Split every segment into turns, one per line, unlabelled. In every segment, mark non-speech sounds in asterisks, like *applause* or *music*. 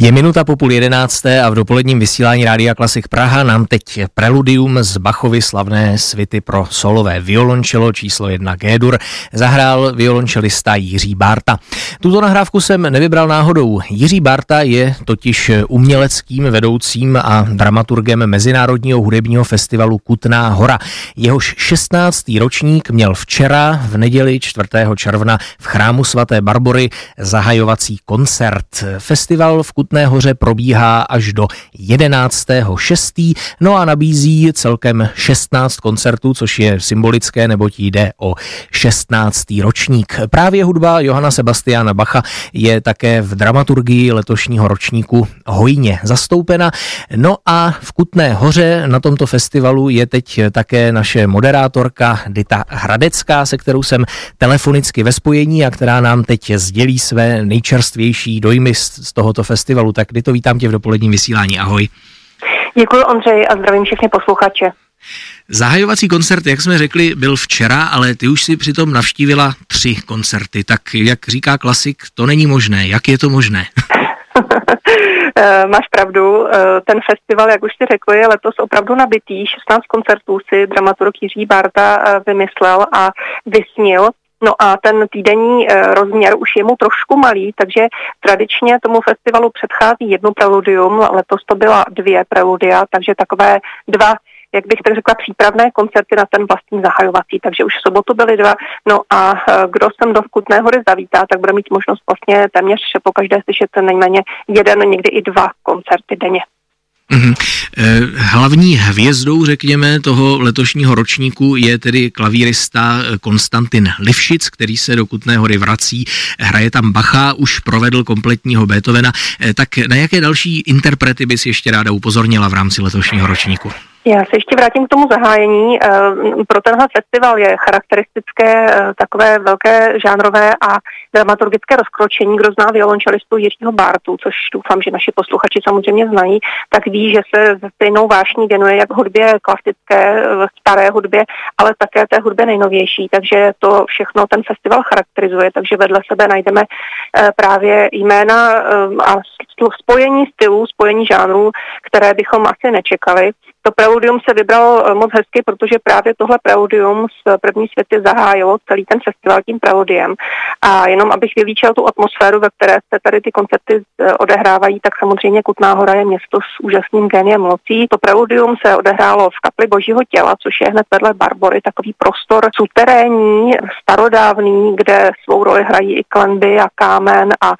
Je minuta po půl jedenácté a v dopoledním vysílání Rádia Klasik Praha nám teď preludium z Bachovy slavné svity pro solové violončelo číslo 1 Gédur zahrál violončelista Jiří Barta. Tuto nahrávku jsem nevybral náhodou. Jiří Barta je totiž uměleckým vedoucím a dramaturgem Mezinárodního hudebního festivalu Kutná hora. Jehož 16. ročník měl včera v neděli 4. června v chrámu svaté Barbory zahajovací koncert. Festival v Kutná Kutné hoře probíhá až do 11.6. No a nabízí celkem 16 koncertů, což je symbolické, neboť jde o 16. ročník. Právě hudba Johana Sebastiana Bacha je také v dramaturgii letošního ročníku hojně zastoupena. No a v Kutné hoře na tomto festivalu je teď také naše moderátorka Dita Hradecká, se kterou jsem telefonicky ve spojení a která nám teď sdělí své nejčerstvější dojmy z tohoto festivalu festivalu. Tak kdy to vítám tě v dopoledním vysílání. Ahoj.
Děkuji Ondřej a zdravím všechny posluchače.
Zahajovací koncert, jak jsme řekli, byl včera, ale ty už si přitom navštívila tři koncerty. Tak jak říká klasik, to není možné. Jak je to možné? *laughs* *laughs*
Eh, máš pravdu, eh, ten festival, jak už jsi řekl, je letos opravdu nabitý. 16 koncertů si dramaturg Jiří Barta eh, vymyslel a vysnil. No a ten týdenní e, rozměr už je mu trošku malý, takže tradičně tomu festivalu předchází jedno preludium, letos to byla dvě preludia, takže takové dva jak bych tak řekla, přípravné koncerty na ten vlastní zahajovací. Takže už v sobotu byly dva. No a e, kdo sem do Kutné hory zavítá, tak bude mít možnost vlastně téměř po každé slyšet nejméně jeden, někdy i dva koncerty denně.
Mm-hmm. Hlavní hvězdou, řekněme, toho letošního ročníku je tedy klavírista eh, Konstantin Livšic, který se do Kutné hory vrací, hraje tam Bacha, už provedl kompletního Beethovena. Eh, tak na jaké další interprety bys ještě ráda upozornila v rámci letošního ročníku?
Já se ještě vrátím k tomu zahájení. Eh, pro tenhle festival je charakteristické eh, takové velké žánrové a dramaturgické rozkročení. Kdo zná violončelistu Jiřího Bartu, což doufám, že naši posluchači samozřejmě znají, tak ví, že se stejnou vášní věnuje jak hudbě klasické, eh, staré hudbě, ale také té hudbě nejnovější. Takže to všechno ten festival charakterizuje, takže vedle sebe najdeme právě jména a spojení stylů, spojení žánrů, které bychom asi nečekali. To preludium se vybralo eh, moc hezky, protože právě tohle preludium z první světy zahájilo celý ten festival tím preludiem. A jenom abych vylíčil tu atmosféru, ve které se tady ty koncerty eh, odehrávají, tak samozřejmě Kutná hora je město s úžasným géniem mocí. To preludium se odehrálo v kapli Božího těla, což je hned vedle Barbory, takový prostor suterénní, starodávný, kde svou roli hrají i klenby a kámen a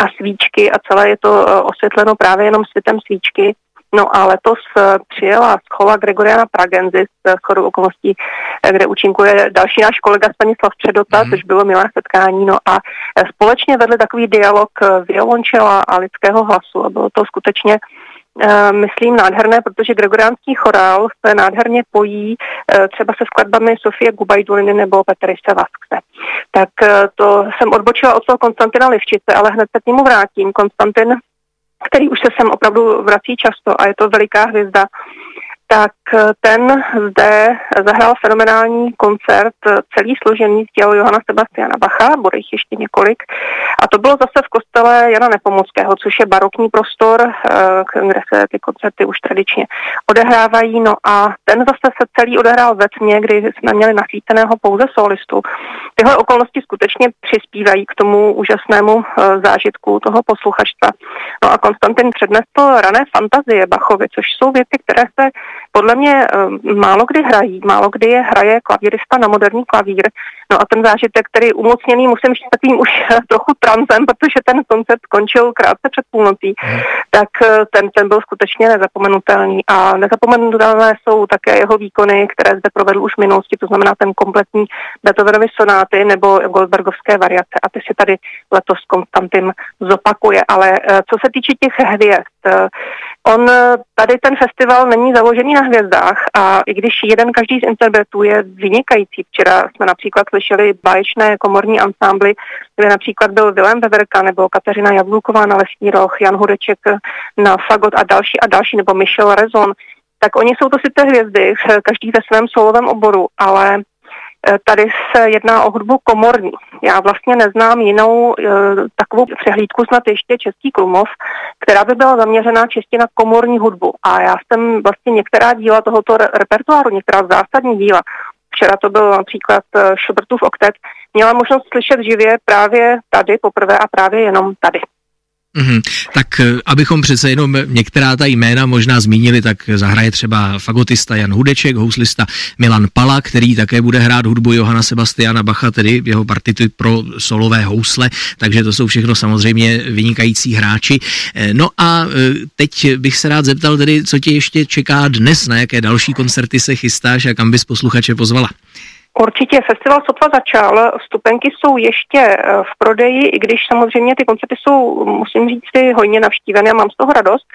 a svíčky a celé je to eh, osvětleno právě jenom světem svíčky. No a letos eh, přijela schola Gregoriana Pragenzi z chodu okolností, eh, kde účinkuje další náš kolega Stanislav Předota, mm. což bylo milé setkání. No a společně vedli takový dialog violončela a lidského hlasu a bylo to skutečně myslím nádherné, protože gregoriánský chorál se nádherně pojí třeba se skladbami Sofie Gubajduliny nebo Petry Vaskse tak eh, to jsem odbočila od toho Konstantina Livčice, ale hned se k němu vrátím. Konstantin, který už se sem opravdu vrací často a je to veliká hvězda, tak eh, ten zde zahrál fenomenální koncert, eh, celý složený z děl Johana Sebastiana Bacha, bude jich ještě několik. A to bylo zase v kostele Jana Nepomuckého, což je barokní prostor, eh, kde se ty koncerty už tradičně odehrávají. No a ten zase se celý odehrál ve tmě, kdy jsme měli nasvíceného pouze solistu. Tyhle okolnosti skutečně přispívají k tomu úžasnému zážitku toho posluchačstva. No a Konstantin přednesl rané fantazie Bachovi, což jsou věci, které se podle mě eh, málo kdy hrají, málo kdy je hraje klavírista na moderní klavír. No a ten zážitek, který umocněný, musím říct takovým už trochu transem, protože ten koncert skončil krátce před půlnocí, hmm. tak eh, ten, ten byl skutečně nezapomenutelný. A nezapomenutelné jsou také jeho výkony, které zde provedl už v minulosti, to znamená ten kompletní Beethovenovy sonáty nebo Goldbergovské variace. A ty si tady letos Konstantin zopakuje. Ale eh, co se týče těch hvězd, On tady ten festival není založený na hvězdách a i když jeden každý z interpretů je vynikající, včera jsme například slyšeli báječné komorní ansámbly, kde například byl Vilém Veverka nebo Kateřina Jabluková na lesní roh, Jan Hudeček na fagot a další a další, nebo Michel Rezon, tak oni jsou to sice hvězdy, každý ve svém solovém oboru, ale Eh, tady se jedná o hudbu komorní. Já vlastně neznám jinou e, takovou přehlídku, snad ještě Český Klumov, která by byla zaměřená čistě na komorní hudbu. A já jsem vlastně některá díla tohoto repertoáru, některá zásadní díla, včera to byl například Schubertův oktet, měla možnost slyšet živě právě tady poprvé a právě jenom tady.
Mm-hmm. Tak eh, abychom přece jenom některá ta jména možná zmínili, tak zahraje třeba fagotista Jan Hudeček, houslista Milan Pala, který také bude hrát hudbu Johana Sebastiana Bacha, tedy jeho partity pro solové housle, takže to jsou všechno samozřejmě vynikající hráči. Eh, no a eh, teď bych se rád zeptal tedy, co tě ještě čeká dnes, na jaké další koncerty se chystáš a kam bys posluchače pozvala?
Určitě festival sotva začal, vstupenky jsou ještě eh, v prodeji, i když samozřejmě ty koncerty jsou, musím říct, si hodně navštívené a mám z toho radost.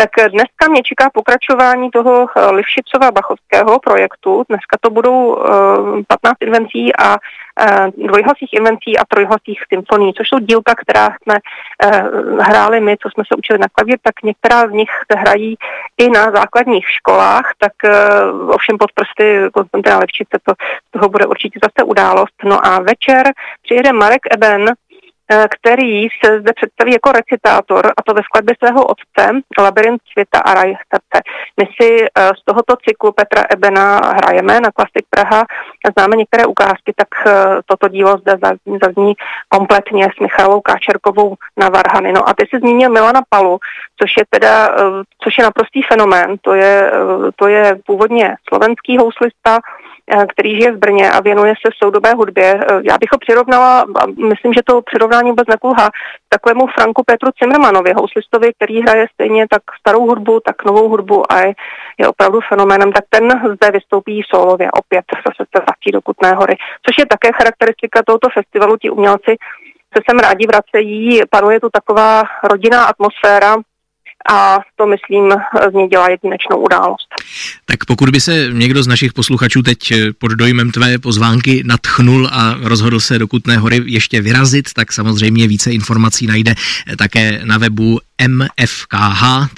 Tak dneska mě čeká pokračování toho eh, Livšicova Bachovského projektu. Dneska to budou 15 eh, invencí a dvojhlasých invencí a trojhlasých symfonií, což jsou dílka, která jsme hráli my, co jsme se učili na klavír, tak některá z nich se hrají i na základních školách, tak ovšem pod prsty Konstantina Levčice to, toho bude určitě zase událost. No a večer přijede Marek Eben, eh, který se zde představí jako recitátor, a to ve skladbě svého otce, Labyrint světa a raj srdce. My si eh, z tohoto cyklu Petra Ebena hrajeme na Klasik Praha, známe některé ukázky, tak eh, toto dílo zde zazní, kompletně s Michalou Káčerkovou na Varhany. No a ty si zmínil Milana Palu, což je teda, což je naprostý fenomén, to je, to je původně slovenský houslista, Eh, který žije v Brně a věnuje se soudobé hudbě. Eh, já bych ho přirovnala, a myslím, že to přirovnání vůbec nekulhá, takovému Franku Petru Zimmermanovi, houslistovi, který hraje stejně tak starou hudbu, tak novou hudbu a je, je opravdu fenoménem. Tak ten zde vystoupí solově opět zase se vrátí do Kutné hory, což je také charakteristika tohoto festivalu. Ti umělci se sem rádi vracejí, panuje tu taková rodinná atmosféra, a to, myslím, z něj dělá jedinečnou událost.
Tak pokud by se někdo z našich posluchačů teď eh, pod dojmem tvé pozvánky natchnul a rozhodl se do Kutné hory ještě vyrazit, tak samozřejmě více informací najde eh, také na webu mfkh.cz,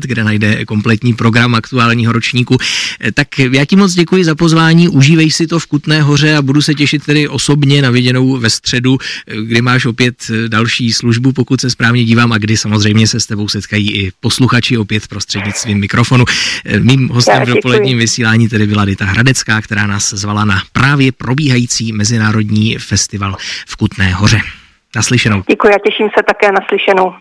kde najde kompletní program aktuálního ročníku. Eh, tak já ti moc děkuji za pozvání, užívej si to v Kutné hoře a budu se těšit tedy osobně na viděnou ve středu, kdy máš opět další službu, pokud se správně dívám a kdy samozřejmě se s tebou setkají i posluchači opět prostřednictvím mikrofonu. Mým hostem v dopoledním vysílání tedy byla Dita Hradecká, která nás zvala na právě probíhající mezinárodní festival v Kutné hoře. Naslyšenou.
Děkuji a těším se také naslyšenou.